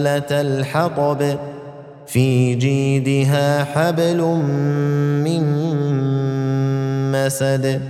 حماله الحطب في جيدها حبل من مسد.